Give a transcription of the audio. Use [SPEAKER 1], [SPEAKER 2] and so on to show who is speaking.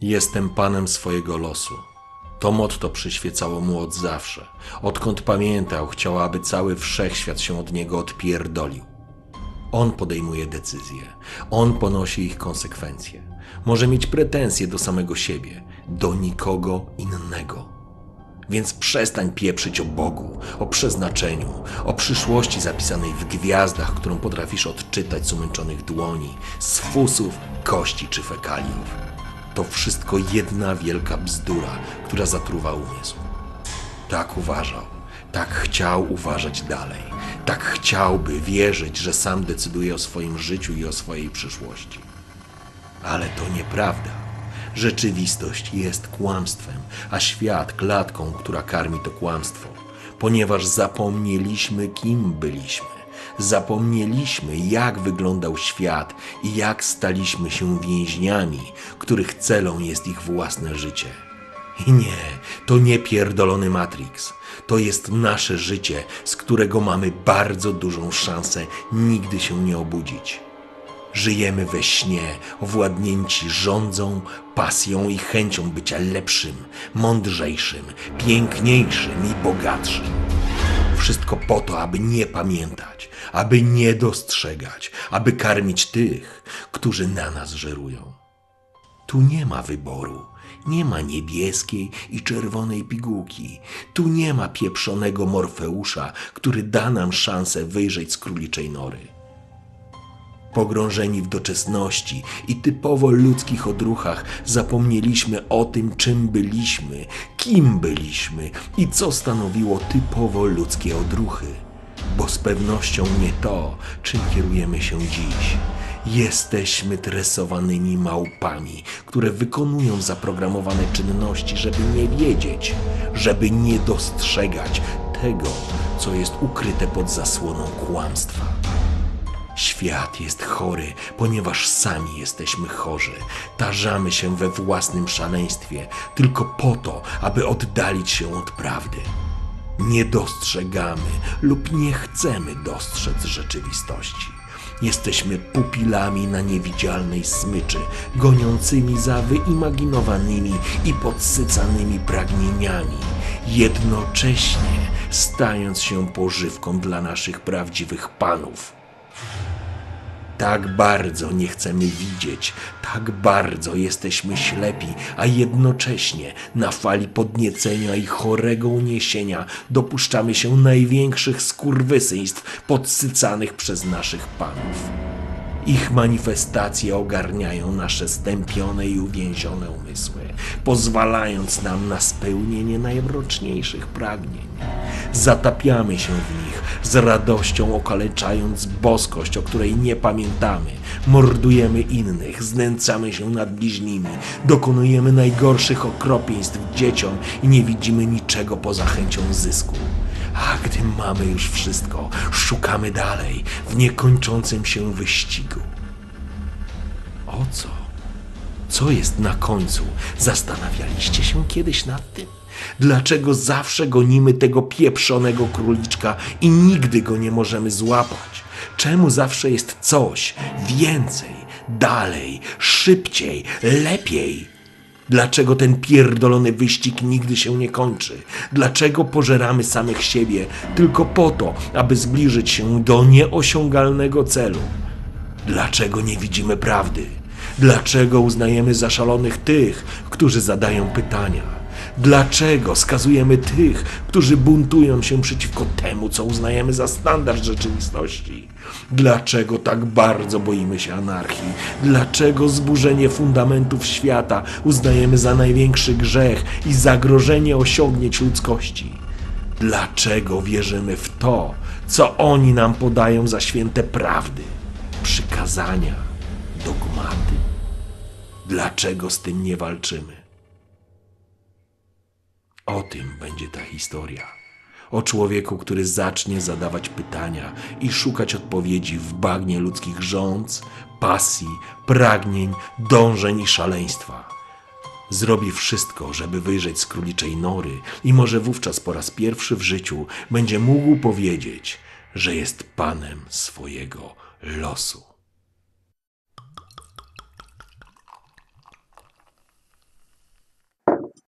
[SPEAKER 1] Jestem panem swojego losu. To motto przyświecało mu od zawsze. Odkąd pamiętał, chciał, aby cały wszechświat się od niego odpierdolił. On podejmuje decyzje, on ponosi ich konsekwencje. Może mieć pretensje do samego siebie, do nikogo innego. Więc przestań pieprzyć o Bogu, o przeznaczeniu, o przyszłości zapisanej w gwiazdach, którą potrafisz odczytać z umęczonych dłoni, z fusów, kości czy fekaliów. To wszystko jedna wielka bzdura, która zatruwa umysł. Tak uważał, tak chciał uważać dalej, tak chciałby wierzyć, że sam decyduje o swoim życiu i o swojej przyszłości. Ale to nieprawda. Rzeczywistość jest kłamstwem, a świat klatką, która karmi to kłamstwo, ponieważ zapomnieliśmy, kim byliśmy. Zapomnieliśmy, jak wyglądał świat i jak staliśmy się więźniami, których celą jest ich własne życie. I nie, to nie pierdolony Matrix. To jest nasze życie, z którego mamy bardzo dużą szansę nigdy się nie obudzić. Żyjemy we śnie, owładnięci rządzą, pasją i chęcią bycia lepszym, mądrzejszym, piękniejszym i bogatszym. Wszystko po to, aby nie pamiętać, aby nie dostrzegać, aby karmić tych, którzy na nas żerują. Tu nie ma wyboru. Nie ma niebieskiej i czerwonej pigułki. Tu nie ma pieprzonego Morfeusza, który da nam szansę wyjrzeć z króliczej nory. Pogrążeni w doczesności i typowo ludzkich odruchach, zapomnieliśmy o tym, czym byliśmy, kim byliśmy i co stanowiło typowo ludzkie odruchy. Bo z pewnością nie to, czym kierujemy się dziś. Jesteśmy tresowanymi małpami, które wykonują zaprogramowane czynności, żeby nie wiedzieć, żeby nie dostrzegać tego, co jest ukryte pod zasłoną kłamstwa. Świat jest chory, ponieważ sami jesteśmy chorzy. Tarzamy się we własnym szaleństwie tylko po to, aby oddalić się od prawdy. Nie dostrzegamy lub nie chcemy dostrzec rzeczywistości. Jesteśmy pupilami na niewidzialnej smyczy, goniącymi za wyimaginowanymi i podsycanymi pragnieniami, jednocześnie stając się pożywką dla naszych prawdziwych panów. Tak bardzo nie chcemy widzieć, tak bardzo jesteśmy ślepi, a jednocześnie na fali podniecenia i chorego uniesienia dopuszczamy się największych skurwysyństw podsycanych przez naszych panów. Ich manifestacje ogarniają nasze stępione i uwięzione umysły, pozwalając nam na spełnienie najmroczniejszych pragnień. Zatapiamy się w nich, z radością okaleczając boskość, o której nie pamiętamy. Mordujemy innych, znęcamy się nad bliźnimi, dokonujemy najgorszych okropieństw dzieciom i nie widzimy niczego poza chęcią zysku. A gdy mamy już wszystko, szukamy dalej w niekończącym się wyścigu. O co? Co jest na końcu? Zastanawialiście się kiedyś nad tym? Dlaczego zawsze gonimy tego pieprzonego króliczka i nigdy go nie możemy złapać? Czemu zawsze jest coś więcej, dalej, szybciej, lepiej? Dlaczego ten pierdolony wyścig nigdy się nie kończy? Dlaczego pożeramy samych siebie tylko po to, aby zbliżyć się do nieosiągalnego celu? Dlaczego nie widzimy prawdy? Dlaczego uznajemy za szalonych tych, którzy zadają pytania? Dlaczego skazujemy tych, którzy buntują się przeciwko temu, co uznajemy za standard rzeczywistości? Dlaczego tak bardzo boimy się anarchii? Dlaczego zburzenie fundamentów świata uznajemy za największy grzech i zagrożenie osiągnięć ludzkości? Dlaczego wierzymy w to, co oni nam podają za święte prawdy, przykazania, dogmaty? Dlaczego z tym nie walczymy? O tym będzie ta historia. O człowieku, który zacznie zadawać pytania i szukać odpowiedzi w bagnie ludzkich rządz, pasji, pragnień, dążeń i szaleństwa. Zrobi wszystko, żeby wyjrzeć z króliczej nory i może wówczas po raz pierwszy w życiu będzie mógł powiedzieć, że jest panem swojego losu.